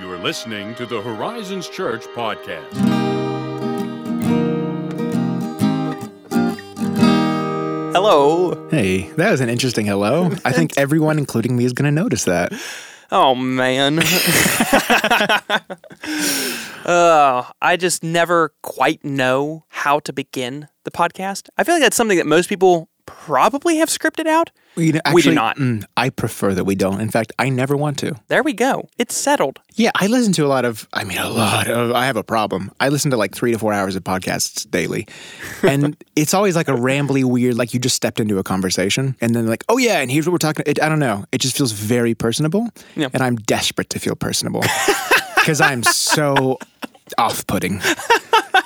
You are listening to the Horizons Church podcast. Hello. Hey, that was an interesting hello. I think everyone, including me, is going to notice that. Oh man. uh, I just never quite know how to begin the podcast. I feel like that's something that most people probably have scripted out. You know, We do not. mm, I prefer that we don't. In fact, I never want to. There we go. It's settled. Yeah, I listen to a lot of, I mean, a lot of, I have a problem. I listen to like three to four hours of podcasts daily. And it's always like a rambly, weird, like you just stepped into a conversation and then like, oh yeah, and here's what we're talking it, I don't know. It just feels very personable. Yeah. And I'm desperate to feel personable because I'm so off putting.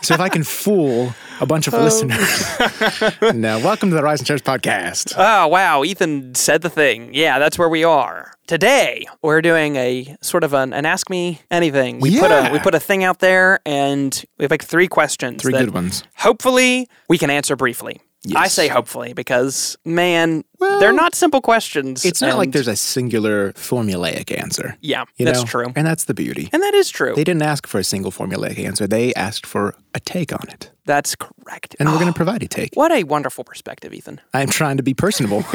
So if I can fool a bunch of Oh. listeners. now, welcome to the Rise and Church podcast. Oh, wow. Ethan said the thing. Yeah, that's where we are. Today, we're doing a sort of an, an ask me anything. We put a we put a thing out there and we have like three questions. Three that good ones. Hopefully, we can answer briefly. I say hopefully because man, they're not simple questions. It's not like there's a singular formulaic answer. Yeah, that's know? true. And that's the beauty. And that is true. They didn't ask for a single formulaic answer. They asked for a take on it. That's correct. And we're going Oh, to provide a take. what a wonderful perspective, Ethan. I'm trying to be personable.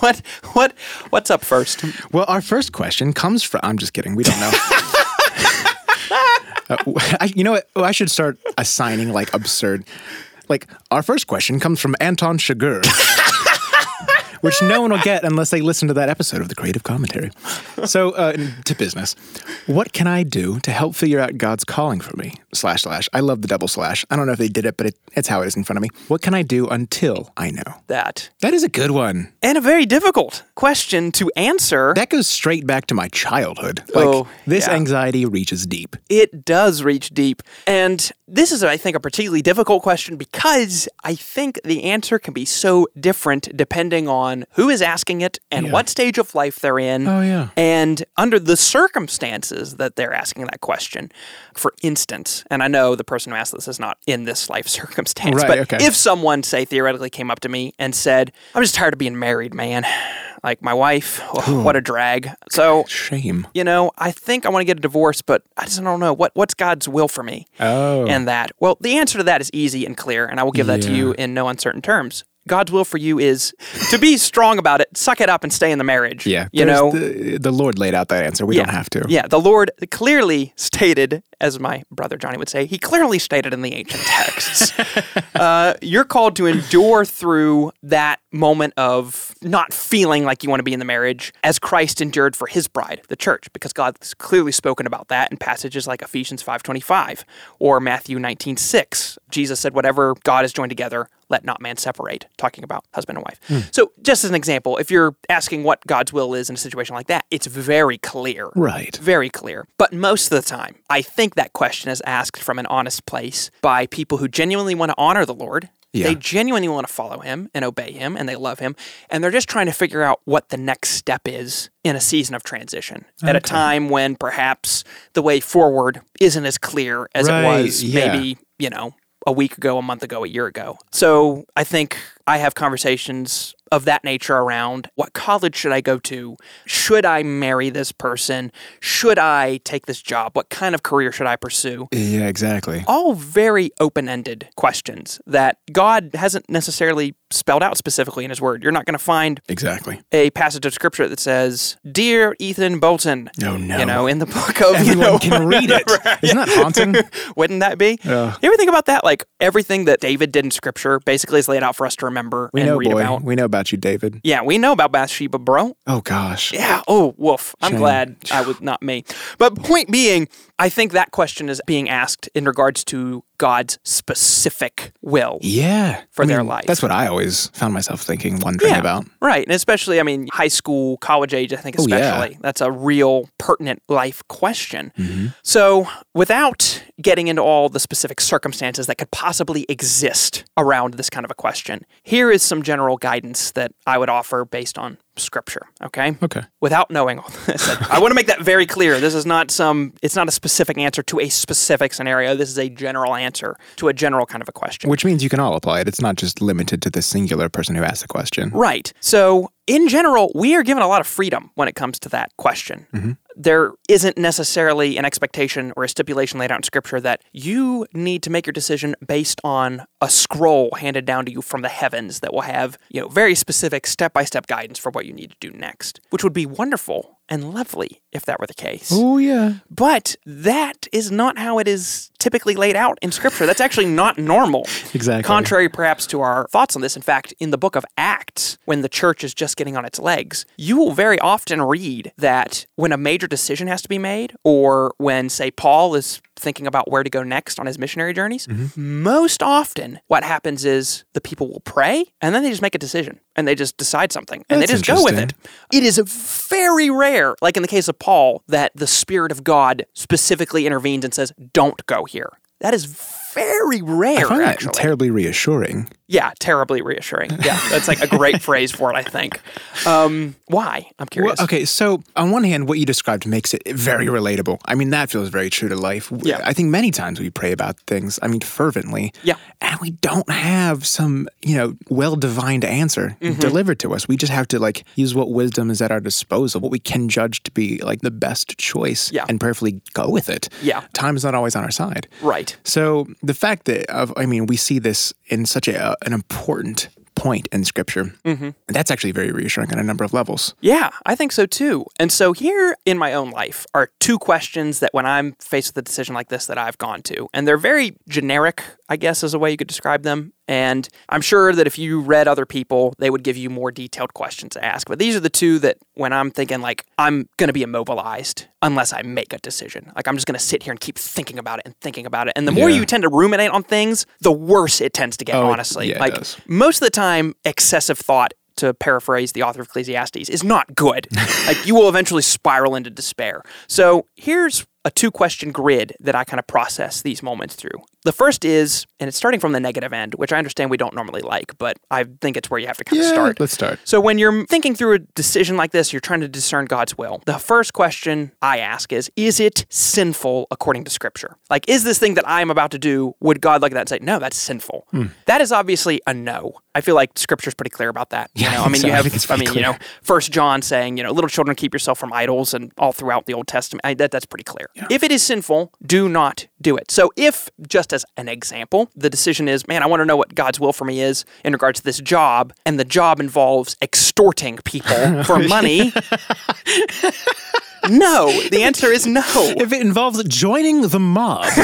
What what what's up first? well, our first question comes from. I'm just kidding. We don't know. Uh, I, you know what? Oh, I should start assigning like absurd. Like, our first question comes from Anton Chigurh. Which no one will get unless they listen to that episode of the Creative Commentary. So, uh, to business. What can I do to help figure out God's calling for me? Slash, slash. I love the double slash. I don't know if they did it, but it, it's how it is in front of me. What can I do until I know? That. That is a good one. And a very difficult question to answer. That goes straight back to my childhood. Like, Oh, this yeah. anxiety reaches deep. it does reach deep. And this is, I think, a particularly difficult question because I think the answer can be so different depending on who is asking it and Yeah. what stage of life they're in. Oh, yeah. And under the circumstances that they're asking that question. For instance, and I know the person who asked this is not in this life circumstance, Right, but okay. if someone, say, theoretically came up to me and said, I'm just tired of being married, man. Like my wife, oh, what a drag. So Shame. you know, I think I want to get a divorce, but I just don't know what what's God's will for me. Oh. And that, well, the answer to that is easy and clear, and I will give that to you in no uncertain terms. God's will for you is to be strong about it, suck it up, and stay in the marriage. Yeah. you know. the, the Lord laid out that answer. We yeah, don't have to. Yeah, the Lord clearly stated, as my brother Johnny would say, he clearly stated in the ancient texts, uh, you're called to endure through that moment of not feeling like you want to be in the marriage as Christ endured for his bride, the church, because God's clearly spoken about that in passages like Ephesians 5.25 or Matthew 19.6. Jesus said, whatever God has joined together, let not man separate, talking about husband and wife. Hmm. So, just as an example, if you're asking what God's will is in a situation like that, it's very clear. Right. Very clear. But most of the time, I think that question is asked from an honest place by people who genuinely want to honor the Lord. Yeah. They genuinely want to follow him and obey him and they love him. And they're just trying to figure out what the next step is in a season of transition at a time when perhaps the way forward isn't as clear as Right, it was yeah. maybe, you know, a week ago, a month ago, a year ago. So I think I have conversations of that nature around what college should I go to? Should I marry this person? Should I take this job? What kind of career should I pursue? Yeah, exactly. All very open ended questions that God hasn't necessarily spelled out specifically in His Word. You're not going to find Exactly. a passage of Scripture that says, Dear Ethan Bolton. Oh, no. You know, in the book of, you Everyone know, can read it. Isn't that haunting? wouldn't that be? Yeah. You ever think about that? Like everything that David did in Scripture basically is laid out for us to remember We and know, read boy. about. We know about you, David. Yeah, we know about Bathsheba, bro. Oh, gosh. Yeah. Oh, woof. I'm Shame. glad I was not me. But point being, I think that question is being asked in regards to God's specific will. Yeah. For I their life. That's what I always found myself thinking, wondering about. Right. And especially, I mean, high school, college age, I think, Oh, yeah. especially. That's a real pertinent life question. Mm-hmm. So, without getting into all the specific circumstances that could possibly exist around this kind of a question, here is some general guidance that I would offer based on scripture. Okay. Okay. Without knowing all this, I want to make that very clear. This is not some, it's not a specific answer to a specific scenario. This is a general answer to a general kind of a question. Which means you can all apply it. It's not just limited to the singular person who asked the question. Right. So in general, we are given a lot of freedom when it comes to that question. Mm-hmm. There isn't necessarily an expectation or a stipulation laid out in scripture that you need to make your decision based on a scroll handed down to you from the heavens that will have, you know, very specific step-by-step guidance for what you need to do next, which would be wonderful and lovely if that were the case. Oh yeah. But that is not how it is typically laid out in Scripture. That's actually not normal. Exactly. Contrary, perhaps, to our thoughts on this. In fact, in the book of Acts, when the church is just getting on its legs, you will very often read that when a major decision has to be made, or when, say, Paul is thinking about where to go next on his missionary journeys, Mm-hmm. most often what happens is the people will pray and then they just make a decision and they just decide something and That's they just go with it. It is very rare, like in the case of Paul, that the Spirit of God specifically intervenes and says, don't go here. That is very rare, I find that actually. terribly reassuring. yeah, terribly reassuring. Yeah, that's like a great phrase for it, I think. Um, why? I'm Well, curious. okay, so on one hand, what you described makes it very relatable. I mean, that feels very true to life. Yeah. I think many times we pray about things, I mean, fervently. Yeah. And we don't have some, you know, well divined answer Mm-hmm. delivered to us. We just have to like use what wisdom is at our disposal, what we can judge to be like the best choice Yeah. and prayerfully go with it. Yeah. Time is not always on our side. Right. So the fact that of, I mean, we see this in such a, an important point in Scripture. Mm-hmm. That's actually very reassuring on a number of levels. Yeah, I think so too. And so here in my own life are two questions that when I'm faced with a decision like this that I've gone to. And they're very generic, I guess is a way you could describe them. And I'm sure that if you read other people, they would give you more detailed questions to ask. But these are the two that when I'm thinking like I'm going to be immobilized unless I make a decision. Like I'm just going to sit here and keep thinking about it and thinking about it. And the more Yeah. you tend to ruminate on things, the worse it tends to get, Oh, honestly. yeah, like most of the time, excessive thought, to paraphrase the author of Ecclesiastes, is not good. like you will eventually spiral into despair. So here's a two question grid that I kind of process these moments through. The first is, and it's starting from the negative end, which I understand we don't normally like, but I think it's where you have to kind of start. Let's start. So when you're thinking through a decision like this, you're trying to discern God's will. The first question I ask is, is it sinful according to scripture? Like, is this thing that I'm about to do, would God look at that and say, no, that's sinful? Hmm. That is obviously a no. I feel like scripture's pretty clear about that. You Yeah, I know, I mean, so. you I have, I pretty mean, you know. First John saying, you know, little children keep yourself from idols, and all throughout the Old Testament, I, that that's pretty clear. If it is sinful, do not do it. So, if just as an example, the decision is, man, I want to know what God's will for me is in regards to this job, and the job involves extorting people for money. no, the answer is no. If it involves joining the mob,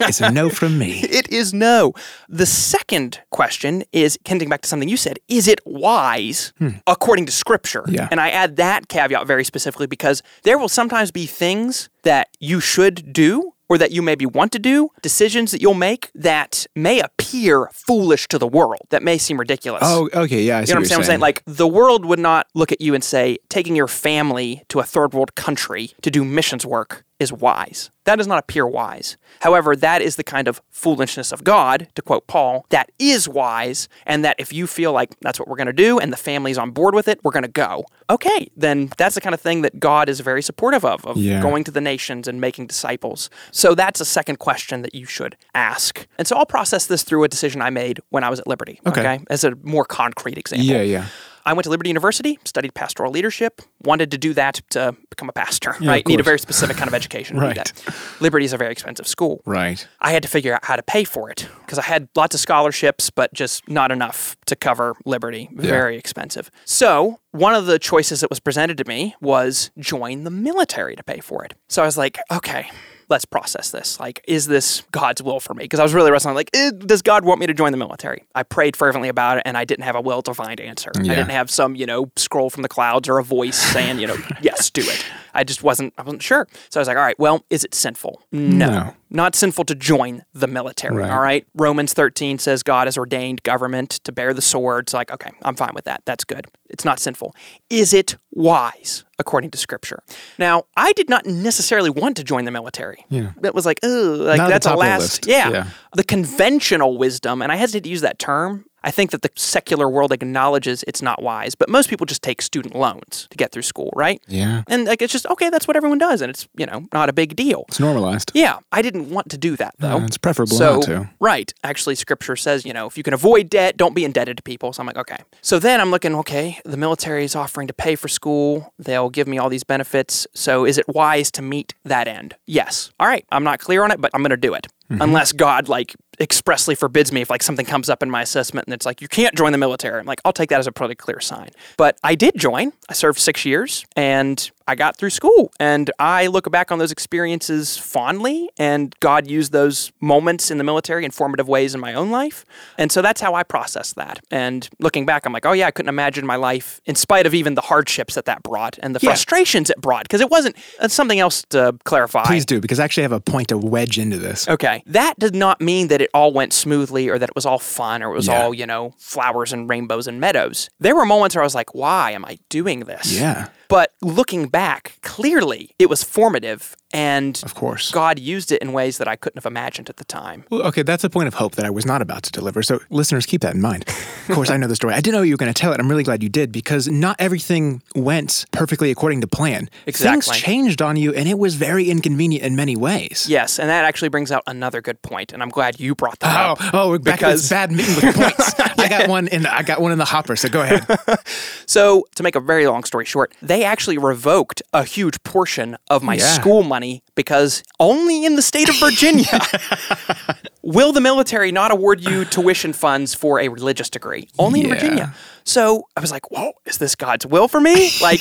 it's a no from me. It is no. The second question is getting back to something you said. Is it wise hmm. according to scripture? Yeah. And I add that caveat very specifically because there will sometimes be things that you should do or that you maybe want to do, decisions that you'll make that may appear foolish to the world, that may seem ridiculous. Oh, okay, yeah. I see You know what I'm saying? I'm saying? Like, the world would not look at you and say, taking your family to a third world country to do missions work is wise. That does not appear wise. However, that is the kind of foolishness of God, to quote Paul, that is wise, and that if you feel like that's what we're going to do and the family's on board with it, we're going to go. Okay, then that's the kind of thing that God is very supportive of, of Yeah. going to the nations and making disciples. So that's a second question that you should ask. And so I'll process this through a decision I made when I was at Liberty, Okay. As a more concrete example. Yeah, yeah. I went to Liberty University, studied pastoral leadership, wanted to do that to become a pastor, Yeah, right? Need a very specific kind of education to do Right. that. Liberty is a very expensive school. Right. I had to figure out how to pay for it because I had lots of scholarships, but just not enough to cover Liberty. Very expensive. So, one of the choices that was presented to me was join the military to pay for it. So, I was like, okay. Let's process this. Like, is this God's will for me? Because I was really wrestling. Like, eh, does God want me to join the military? I prayed fervently about it, and I didn't have a well-defined answer. I didn't have some, you know, scroll from the clouds or a voice saying, you know, yes, do it. I just wasn't. I wasn't sure. So I was like, all right. Well, is it sinful? No No. not sinful to join the military. Right. All right. Romans 13 says God has ordained government to bear the sword. It's like, okay, I'm fine with that. That's good. It's not sinful. Is it wise according to scripture? Now, I did not necessarily want to join the military. Yeah. It was like, oh, like Not that's a top of the last. Yeah. Yeah. The conventional wisdom, and I hesitate to use that term. I think that the secular world acknowledges it's not wise, but most people just take student loans to get through school, right? Yeah. And like it's just okay, that's what everyone does, and it's you know not a big deal. It's normalized. Yeah, I didn't want to do that though. Uh, it's preferable so, not to. Right. Actually, scripture says, you know, if you can avoid debt, don't be indebted to people. So I'm like, okay. So then I'm looking, okay, the military is offering to pay for school. They'll give me all these benefits. So is it wise to meet that end? Yes. All right. I'm not clear on it, but I'm going to do it. Mm-hmm. Unless God like expressly forbids me if like something comes up in my assessment and it's like you can't join the military. I'm like, I'll take that as a pretty clear sign. But I did join. I served 6 years and I got through school and I look back on those experiences fondly and God used those moments in the military in formative ways in my own life. And so that's how I process that. And looking back, I'm like, oh yeah, I couldn't imagine my life in spite of even the hardships that that brought and the Yeah. frustrations it brought because it wasn't that's something else to clarify. Please do, because I actually have a point to wedge into this. Okay. That did not mean that it all went smoothly or that it was all fun or it was Yeah. all, you know, flowers and rainbows and meadows. There were moments where I was like, why am I doing this? Yeah. But looking back, clearly it was formative and Of course. God used it in ways that I couldn't have imagined at the time. Well, okay, that's a point of hope that I was not about to deliver. So, listeners, keep that in mind. Of course, I know the story. I didn't know you were going to tell it. I'm really glad you did because not everything went perfectly according to plan. Exactly. Things changed on you, and it was very inconvenient in many ways. Yes, and that actually brings out another good point, and I'm glad you brought that Oh, up. oh, we're back Because- to this bad meeting with points. I got one in. I got one in the hopper. So go ahead. So, to make a very long story short, they actually revoked a huge portion of my Yeah. school money because only in the state of Virginia will the military not award you tuition funds for a religious degree. Only in Yeah. Virginia. So I was like, whoa, is this God's will for me? Like,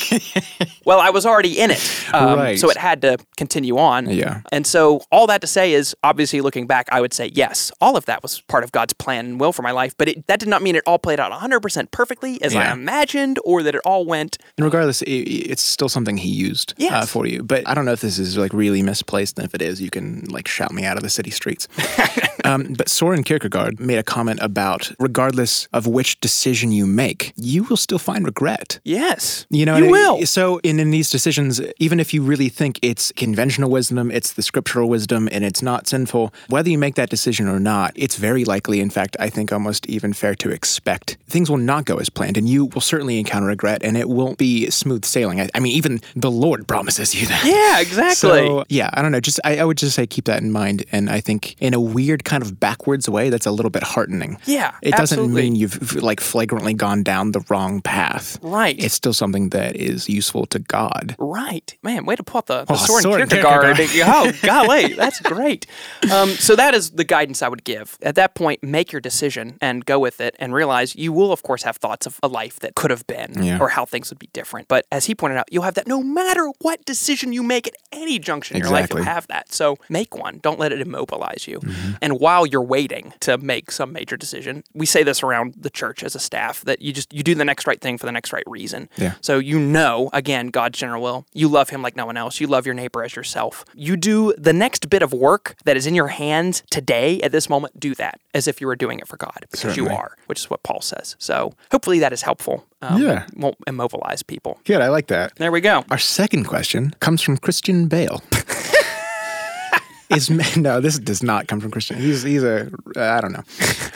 well, I was already in it. Um, Right. So it had to continue on. Yeah. And so all that to say is, obviously, looking back, I would say, yes, all of that was part of God's plan and will for my life. But it, that did not mean it all played out 100% perfectly as I imagined or that it all went And regardless, i it's still something he used uh, for you. But I don't know if this is like really misplaced. And if it is, you can like shout me out of the city streets. um, but Soren Kierkegaard made a comment about regardless of which decision you make, you will still find regret. Yes. You know, you what I mean? will. So, in, in these decisions, even if you really think it's conventional wisdom, it's the scriptural wisdom, and it's not sinful, whether you make that decision or not, it's very likely, in fact, I think almost even fair to expect things will not go as planned, and you will certainly encounter regret, and it won't be smooth sailing. I, I mean, even the Lord promises you that. Yeah, exactly. So, yeah, I don't know. Just I, I would just say keep that in mind, and I think in a weird kind of backwards way, that's a little bit heartening. Yeah, it doesn't absolutely. mean you've like flagrantly gone down the wrong path. Right. It's still something that is useful to God. Right. Man, way to pull out the, the Oh, Soren Soren Kierkegaard. Kierkegaard. oh, golly, that's great. Um, so that is the guidance I would give. At that point, make your decision and go with it and realize you will, of course, have thoughts of a life that could have been Yeah. or how things would be different. But as he pointed out, you'll have that no matter what decision you make at any junction in your life, you'll Exactly. have that. So make one. Don't let it immobilize you. Mm-hmm. And while you're waiting to make some major decision, we say this around the church as a staff that you just you do the next right thing for the next right reason. Yeah. So you know, again, God's general will. You love him like no one else. You love your neighbor as yourself. You do the next bit of work that is in your hands today at this moment, do that as if you were doing it for God because you are, which is what Paul says. So hopefully that is helpful. Um, Yeah. Won't immobilize people. Good, I like that. There we go. Our second question comes from Christian Bale. is no, this does not come from Christian. He's he's a uh, I don't know.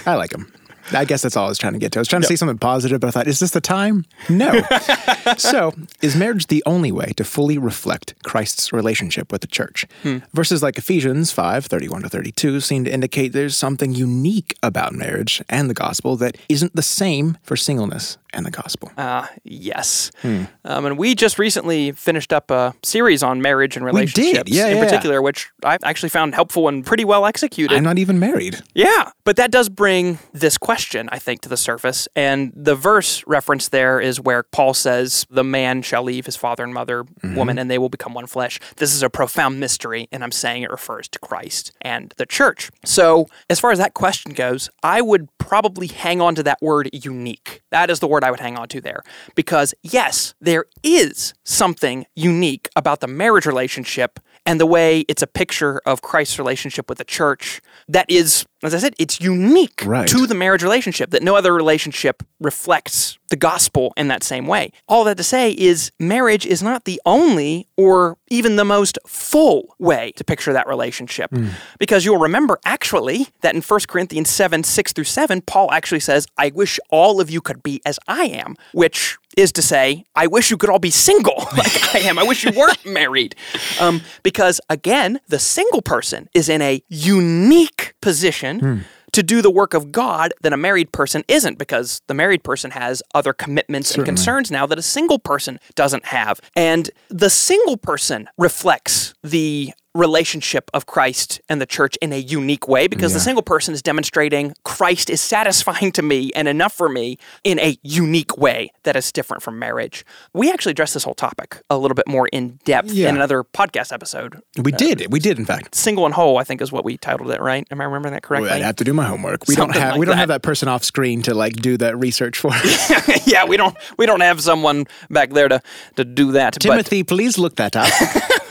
I like him. I guess that's all I was trying to get to. I was trying to say something positive, but I thought, is this the time? No. so, is marriage the only way to fully reflect Christ's relationship with the church? Verses like Ephesians 5 31 to 32 seem to indicate there's something unique about marriage and the gospel that isn't the same for singleness and the gospel. Uh, yes. Hmm. Um, and we just recently finished up a series on marriage and relationships Yeah, in yeah. particular, which I actually found helpful and pretty well executed. I'm not even married. Yeah, but that does bring this question, I think, to the surface. And the verse reference there is where Paul says, The man shall leave his father and mother, woman, and they will become one flesh. This is a profound mystery, and I'm saying it refers to Christ and the church. So, as far as that question goes, I would probably hang on to that word unique. That is the word I would hang on to there. Because, yes, there is something unique about the marriage relationship and the way it's a picture of Christ's relationship with the church that is, as I said, it's unique Right. to the marriage relationship that no other relationship reflects the gospel in that same way. All that to say is marriage is not the only or even the most full way to picture that relationship. Hmm. Because you'll remember actually that in 1 Corinthians 7 6 through 7, Paul actually says, I wish all of you could be as I am, which is to say, I wish you could all be single like I am. I wish you weren't married. Um, because again, the single person is in a unique position to do the work of God that a married person isn't, because the married person has other commitments and concerns now that a single person doesn't have. And the single person reflects the relationship of Christ and the church in a unique way because the single person is demonstrating Christ is satisfying to me and enough for me in a unique way that is different from marriage. We actually addressed this whole topic a little bit more in depth Yeah. in another podcast episode. We uh, did. We did, in fact. Single and whole, I think, is what we titled it, right? Am I remembering that correctly? I'd have to do my homework. We don't have like we don't that. have that person off screen to like do that research for. us. yeah, we don't we don't have someone back there to to do that. But Timothy, please look that up.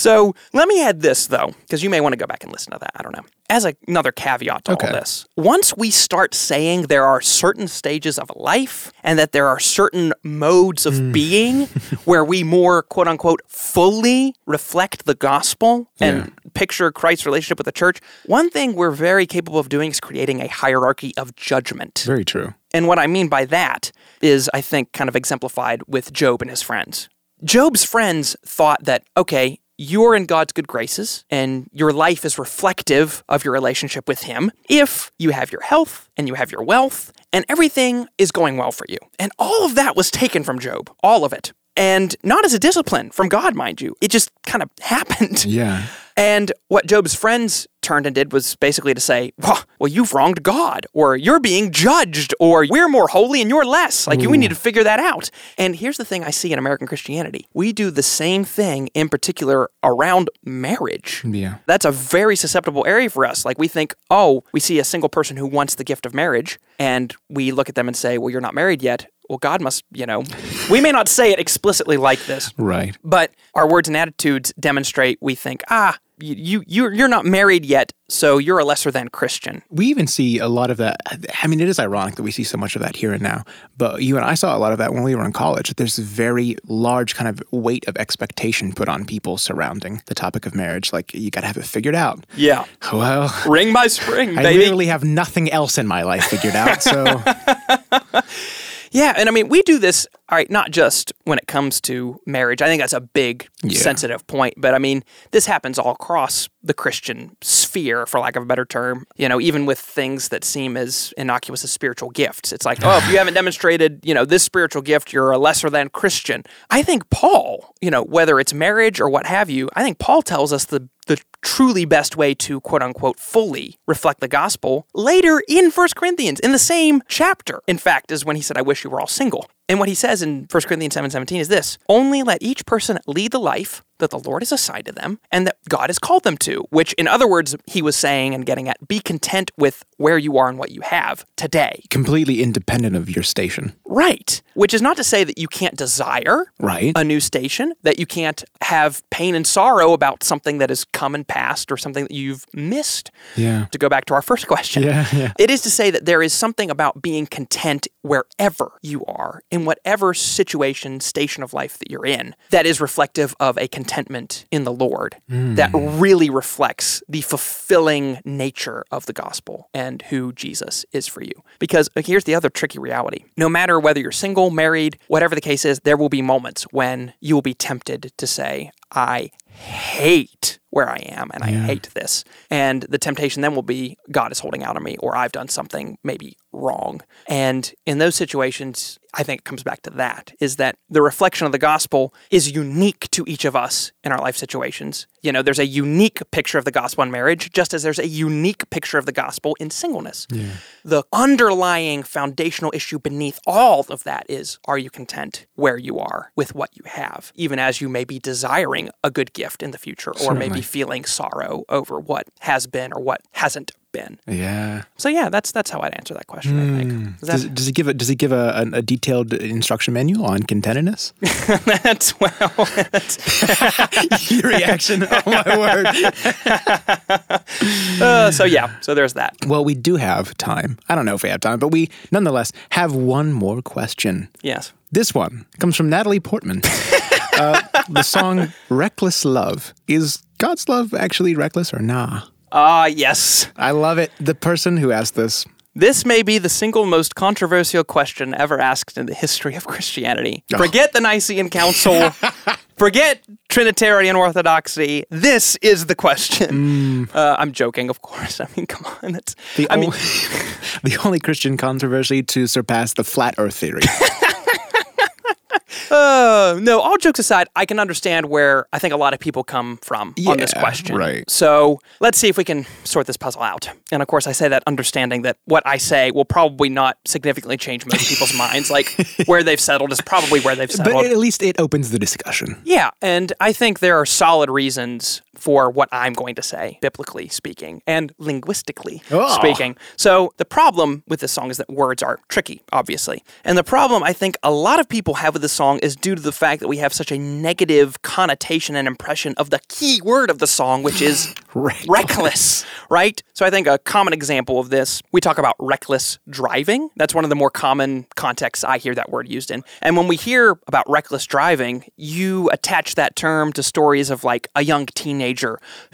So let me add this though, because you may want to go back and listen to that. I don't know. As a, another caveat to Okay. all this, once we start saying there are certain stages of life and that there are certain modes of mm. being where we more quote unquote fully reflect the gospel and picture Christ's relationship with the church, one thing we're very capable of doing is creating a hierarchy of judgment. Very true. And what I mean by that is, I think, kind of exemplified with Job and his friends. Job's friends thought that, okay, you're in God's good graces and your life is reflective of your relationship with Him if you have your health and you have your wealth and everything is going well for you. And all of that was taken from Job, all of it. And not as a discipline from God, mind you. It just kind of happened. Yeah. And what Job's friends turned and did was basically to say, well, well, you've wronged God, or you're being judged, or we're more holy and you're less. Like, we need to figure that out. And here's the thing I see in American Christianity we do the same thing in particular around marriage. Yeah. That's a very susceptible area for us. Like, we think, oh, we see a single person who wants the gift of marriage, and we look at them and say, well, you're not married yet. Well, God must, you know, we may not say it explicitly like this, Right. but our words and attitudes demonstrate we think, ah, you, you you're you're not married yet, so you're a lesser than Christian. We even see a lot of that. I mean, it is ironic that we see so much of that here and now. But you and I saw a lot of that when we were in college. There's a very large kind of weight of expectation put on people surrounding the topic of marriage. Like, you got to have it figured out. Yeah. Well, Ring by spring, I baby. literally have nothing else in my life figured out. So, Yeah, and I mean, we do this, all right, not just when it comes to marriage. I think that's a big, sensitive point. But I mean, this happens all across the Christian sphere, for lack of a better term. You know, even with things that seem as innocuous as spiritual gifts. It's like, oh, if you haven't demonstrated, you know, this spiritual gift, you're a lesser than Christian. I think Paul, you know, whether it's marriage or what have you, I think Paul tells us the the truly best way to quote unquote fully reflect the gospel later in 1 Corinthians in the same chapter. In fact, is when he said, I wish you were all single. And what he says in 1 Corinthians 7 17 is this only let each person lead the life that the Lord has assigned to them and that God has called them to, which in other words, he was saying and getting at be content with where you are and what you have today. completely independent of your station. Right. Which is not to say that you can't desire Right. a new station, that you can't have pain and sorrow about something that has come and passed or something that you've missed. Yeah. To go back to our first question. Yeah, yeah. It is to say that there is something about being content wherever you are, in whatever situation, station of life that you're in, that is reflective of a contentment in the Lord that really reflects the fulfilling nature of the gospel and who Jesus is for you. Because uh, here's the other tricky reality no matter whether you're single, married, whatever the case is, there will be moments when you will be tempted to say, I hate where I am and I hate this. And the temptation then will be God is holding out on me or I've done something maybe wrong. And in those situations, I think it comes back to that is that the reflection of the gospel is unique to each of us in our life situations. You know, there's a unique picture of the gospel in marriage, just as there's a unique picture of the gospel in singleness. The underlying foundational issue beneath all of that is are you content where you are with what you have, even as you may be desiring a good gift in the future or maybe feeling sorrow over what has been or what hasn't been. Yeah. So yeah, that's that's how I'd answer that question. I think. Does Does, does he give a Does he give a, a, a detailed instruction manual on contentedness? that's well. That's, Your reaction. Oh my word. uh, so yeah, so there's that. Well, we do have time. I don't know if we have time, but we nonetheless have one more question. Yes. This one comes from Natalie Portman. uh, the song "Reckless Love" is God's love actually reckless or nah? Ah, yes. I love it. The person who asked this This may be the single most controversial question ever asked in the history of Christianity. Oh. Forget the Nicene Council. Forget Trinitarian Orthodoxy. This is the question. Uh, I'm joking, of course. I mean, come on. That's, Mm. the I mean, only, the only Christian controversy to surpass the flat Earth theory. Uh, no, all jokes aside, I can understand where I think a lot of people come from on this question. right. So let's see if we can sort this puzzle out. And of course, I say that understanding that what I say will probably not significantly change most people's minds. Like where they've settled is probably where they've settled. but at least it opens the discussion. Yeah, and I think there are solid reasons for what I'm going to say, biblically speaking and linguistically Oh. speaking. So, the problem with this song is that words are tricky, obviously. And the problem I think a lot of people have with this song is due to the fact that we have such a negative connotation and impression of the key word of the song, which is Reckless. reckless, right? So I think a common example of this, we talk about reckless driving. That's one of the more common contexts I hear that word used in. And when we hear about reckless driving, you attach that term to stories of like a young teenager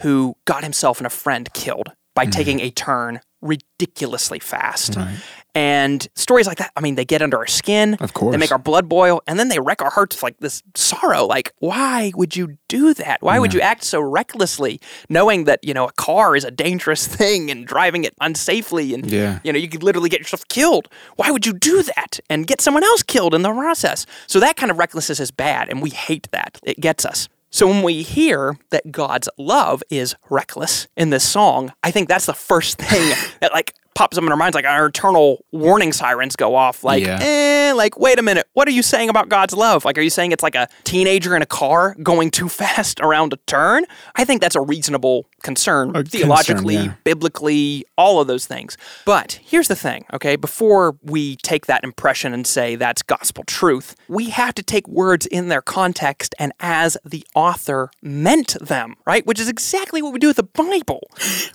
who got himself and a friend killed by mm-hmm. taking a turn ridiculously fast. And stories like that, I mean, they get under our skin. Of course. They make our blood boil and then they wreck our hearts like this sorrow. Like, why would you do that? Why would you act so recklessly, knowing that, you know, a car is a dangerous thing and driving it unsafely and, Yeah. you know, you could literally get yourself killed. Why would you do that and get someone else killed in the process? So that kind of recklessness is bad and we hate that. It gets us. So when we hear that God's love is reckless in this song, I think that's the first thing that like pops up in our minds, like our eternal warning sirens go off. Like, Yeah. eh, like, wait a minute, what are you saying about God's love? Like, are you saying it's like a teenager in a car going too fast around a turn? I think that's a reasonable concern, A theologically, concern, yeah. biblically, all of those things. But here's the thing, okay? Before we take that impression and say that's gospel truth, we have to take words in their context and as the author meant them, right? Which is exactly what we do with the Bible,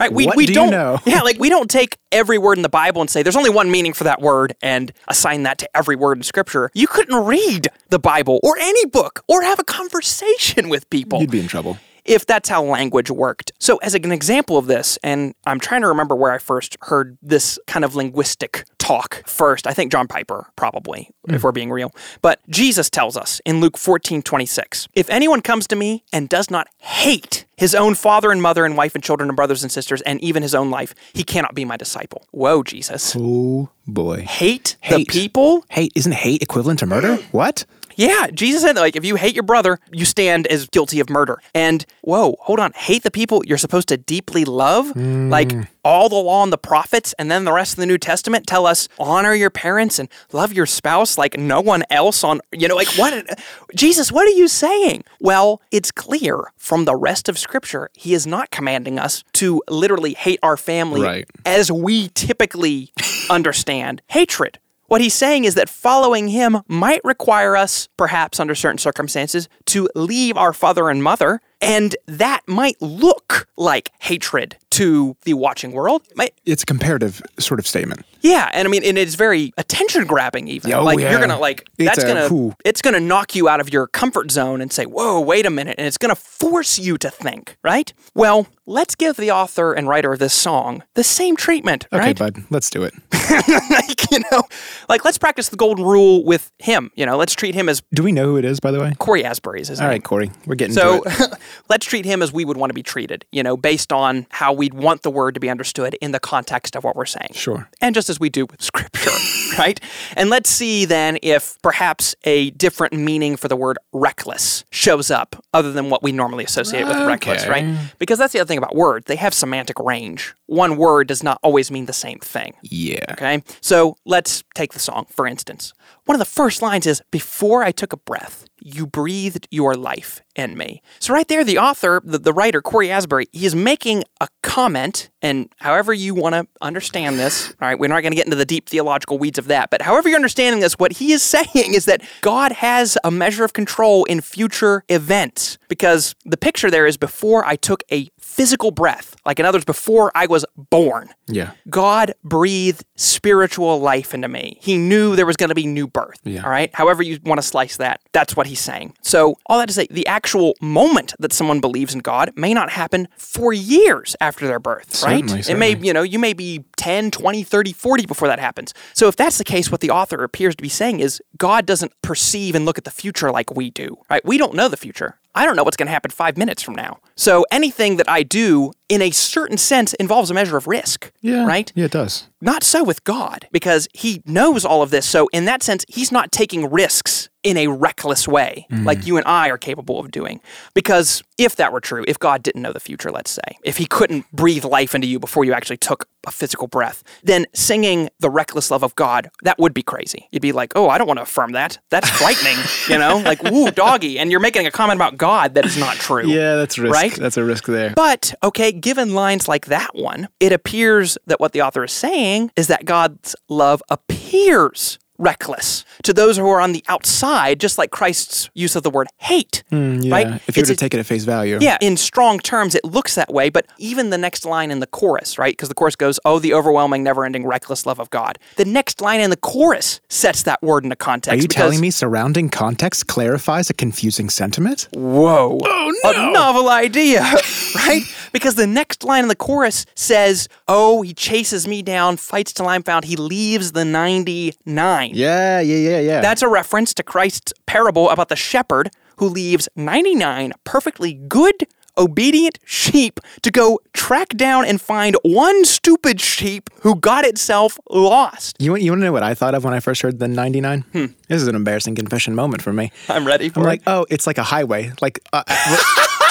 right? We, What we do you don't, know? yeah, like we don't take every word in the Bible and say there's only one meaning for that word and assign that to every word in Scripture. You couldn't read the Bible or any book or have a conversation with people You'd be in trouble. if that's how language worked. So, as an example of this, and I'm trying to remember where I first heard this kind of linguistic talk first. I think John Piper, probably, if hmm. we're being real. But Jesus tells us in Luke 14 26, if anyone comes to me and does not hate his own father and mother and wife and children and brothers and sisters and even his own life, he cannot be my disciple. Whoa, Jesus. Oh boy. Hate, Hate. the people? Hate isn't hate equivalent to murder? What? Yeah, Jesus said that, like if you hate your brother, you stand as guilty of murder. And whoa, hold on, hate the people you're supposed to deeply love? Like hmm. all the law and the prophets, and then the rest of the New Testament tell us honor your parents and love your spouse like no one else on you know, like what Jesus, what are you saying? Well, it's clear from the rest of scripture, he is not commanding us to literally hate our family Right. as we typically understand hatred. What he's saying is that following him might require us, perhaps under certain circumstances, to leave our father and mother, and that might look like hatred to the watching world. Might, It's a comparative sort of statement. yeah, and I mean, and it's very attention grabbing. Even Oh, like yeah. you're gonna like It's that's a gonna whew. it's gonna knock you out of your comfort zone and say, "Whoa, wait a minute," and it's gonna force you to think, right? Well, let's give the author and writer of this song the same treatment, Okay, right? bud, let's do it. like you know, like let's practice the golden rule with him. You know, let's treat him as Do we know who it is, by the way? Cory Asbury's All name. right, Cory, we're getting So let's treat him as we would want to be treated, you know, based on how we'd want the word to be understood in the context of what we're saying. Sure. And just as we do with scripture, right? And let's see then if perhaps a different meaning for the word reckless shows up other than what we normally associate with reckless, right? Because that's the other thing about words. They have semantic range. One word does not always mean the same thing. Yeah. Okay. So let's take the song, for instance. One of the first lines is Before I took a breath, you breathed your life in me. So, right there, the author, the, the writer, Cory Asbury, he is making a comment, and however you want to understand this, all right, we're not going to get into the deep theological weeds of that, but however you're understanding this, what he is saying is that God has a measure of control in future events because the picture there is before I took a physical breath, like in other words, before I was born. Yeah. God breathed spiritual life into me. He knew there was going to be new birth. Yeah. All right. However, you want to slice that, that's what he's saying. So, all that to say, the actual moment that someone believes in God may not happen for years after their birth, right? Certainly, It may, certainly. you know, you may be 10, 20, 30, 40 before that happens. So, if that's the case, what the author appears to be saying is God doesn't perceive and look at the future like we do, right? We don't know the future. I don't know what's going to happen five minutes from now. So, anything that I do in a certain sense involves a measure of risk, Yeah. right? Yeah, it does. Not so with God, because he knows all of this. So, in that sense, he's not taking risks in a reckless way mm. like you and I are capable of doing. Because if that were true, if God didn't know the future, let's say, if he couldn't breathe life into you before you actually took a physical breath, then singing the reckless love of God, that would be crazy. You'd be like, oh, I don't want to affirm that. That's frightening, you know? Like, woo, doggy. And you're making a comment about God that is not true. Yeah, that's a risk. Right? That's a risk there. But, okay, given lines like that one, it appears that what the author is saying is that God's love appears reckless to those who are on the outside, just like Christ's use of the word hate. Mm, yeah. Right? If you were to a- take it at face value. Yeah, in strong terms, it looks that way, but even the next line in the chorus, right? Because the chorus goes, Oh, the overwhelming, never ending, reckless love of God. The next line in the chorus sets that word into context. Are you because- telling me surrounding context clarifies a confusing sentiment? Whoa. Oh, no. A novel idea, right? Because the next line in the chorus says, Oh, he chases me down, fights till I'm found. He leaves the 99. Yeah, yeah, yeah, yeah. That's a reference to Christ's parable about the shepherd who leaves 99 perfectly good, obedient sheep to go track down and find one stupid sheep who got itself lost. you, want, you want to know what I thought of when I first heard the 99? This is an embarrassing confession moment for me. I'm ready for I'm it. like, oh, it's like a highway. Like, uh,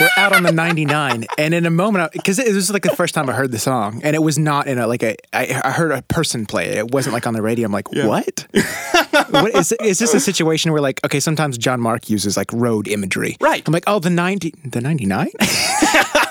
we're, out on the 99. And in a moment, because it was like the first time I heard the song, and it was not in a, like a, I, I heard a person play it. It wasn't like on the radio. I'm like, what? what is, is this a situation where, like, okay, sometimes John Mark uses like road imagery. Right. I'm like, oh, the 90, the 99?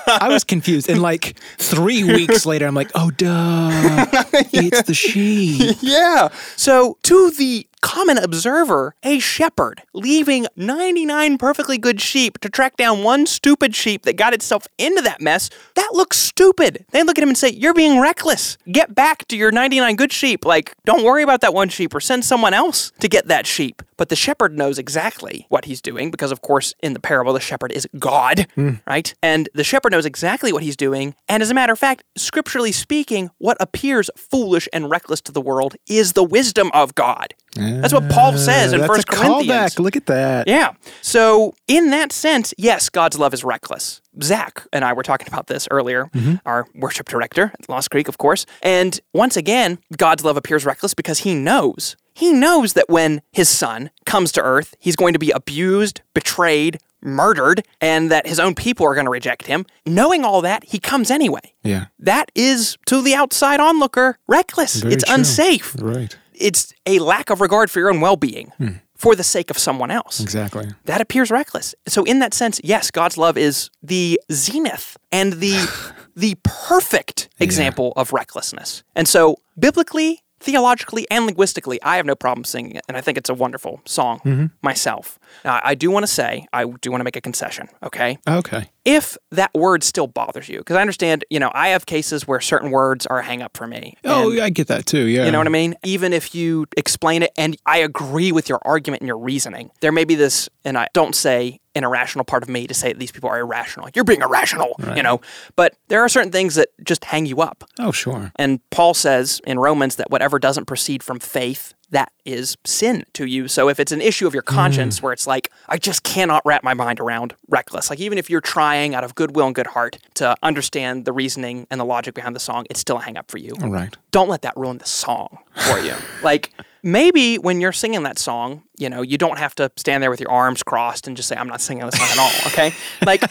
I was confused. And like three weeks later, I'm like, oh, duh. It's the sheep. Yeah. So, to the common observer, a shepherd leaving 99 perfectly good sheep to track down one stupid sheep that got itself into that mess, that looks stupid. They look at him and say, You're being reckless. Get back to your 99 good sheep. Like, don't worry about that one sheep or send someone else to get that sheep. But the shepherd knows exactly what he's doing because, of course, in the parable, the shepherd is God, hmm. right? And the shepherd knows exactly what he's doing. And as a matter of fact, scripturally speaking, what appears foolish and reckless to the world is the wisdom of God. That's what Paul says in That's First Corinthians. callback. Look at that. Yeah. So, in that sense, yes, God's love is reckless. Zach and I were talking about this earlier, Mm-hmm. our worship director at Lost Creek, of course. And once again, God's love appears reckless because he knows. He knows that when his son comes to earth, he's going to be abused, betrayed, murdered, and that his own people are going to reject him. Knowing all that, he comes anyway. Yeah. That is, to the outside onlooker, reckless. Very it's true. unsafe. Right. It's a lack of regard for your own well being hmm. for the sake of someone else Exactly. that appears reckless. So in that sense, yes, God's love is the zenith and the the perfect example of recklessness. And so biblically, theologically, and linguistically, I have no problem singing it, and I think it's a wonderful song mm-hmm. myself. Now, I do want to say, I do want to make a concession, okay? Okay. If that word still bothers you, because I understand, you know, I have cases where certain words are a hang up for me. Oh, and- I get that too. Yeah. you know what I mean? Even if you explain it and I agree with your argument and your reasoning, there may be this, and I don't say an irrational part of me to say that these people are irrational. Like, You're being irrational, you know? But there are certain things that just hang you up. Oh, sure. And Paul says in Romans that whatever doesn't proceed from faith, that is sin to you. So if it's an issue of your hmm. conscience where it's like, I just cannot wrap my mind around reckless, like even if you're trying out of goodwill and good heart to understand the reasoning and the logic behind the song, it's still a hang up for you All right. don't let that ruin the song for you. like maybe when you're singing that song, you know, you don't have to stand there with your arms crossed and just say, I'm not singing this song at all. Okay. Like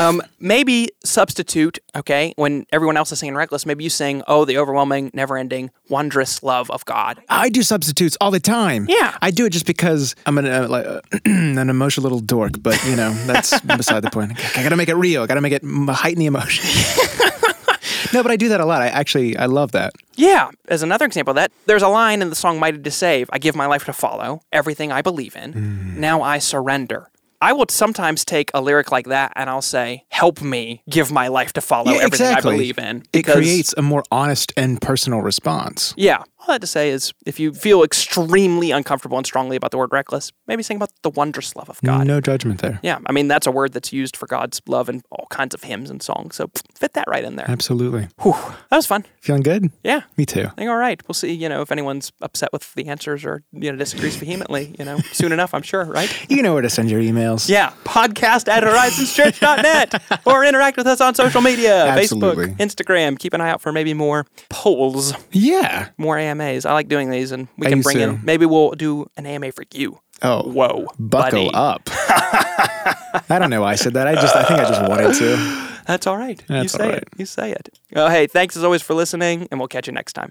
Um, maybe substitute, okay, when everyone else is singing Reckless, maybe you sing, Oh, the overwhelming, never ending, wondrous love of God. I do substitutes all the time. Yeah. I do it just because I'm an, uh, like, uh, an emotional little dork, but you know, that's beside the point. I gotta make it real. I gotta make it heighten the emotion. no, but I do that a lot. I actually, I love that. Yeah, as another example that, there's a line in the song Mighty to Save I give my life to follow, everything I believe in. Mm. Now I surrender. I will sometimes take a lyric like that and I'll say, Help me give my life to follow Yeah, everything exactly. I believe in. It creates a more honest and personal response. Yeah. All that to say is if you feel extremely uncomfortable and strongly about the word reckless, maybe sing about the wondrous love of God. No judgment there. Yeah, I mean that's a word that's used for God's love in all kinds of hymns and songs. So fit that right in there. Absolutely. Whew, that was fun. Feeling good? Yeah. Me too. I think all right. We'll see. You know, if anyone's upset with the answers or you know disagrees vehemently, you know, soon enough, I'm sure. Right? You know where to send your emails. Yeah. Podcast at horizonschurch.net or interact with us on social media, Absolutely. Facebook, Instagram. Keep an eye out for maybe more polls, Yeah. more AMAs. I like doing these, and we can bring in. Maybe we'll do an AMA for you. Oh. Whoa, Buckle buddy. up. I don't know why I said that. I just I think I just wanted to. That's all right. you say it. You say it. Oh, hey, thanks as always for listening, and we'll catch you next time.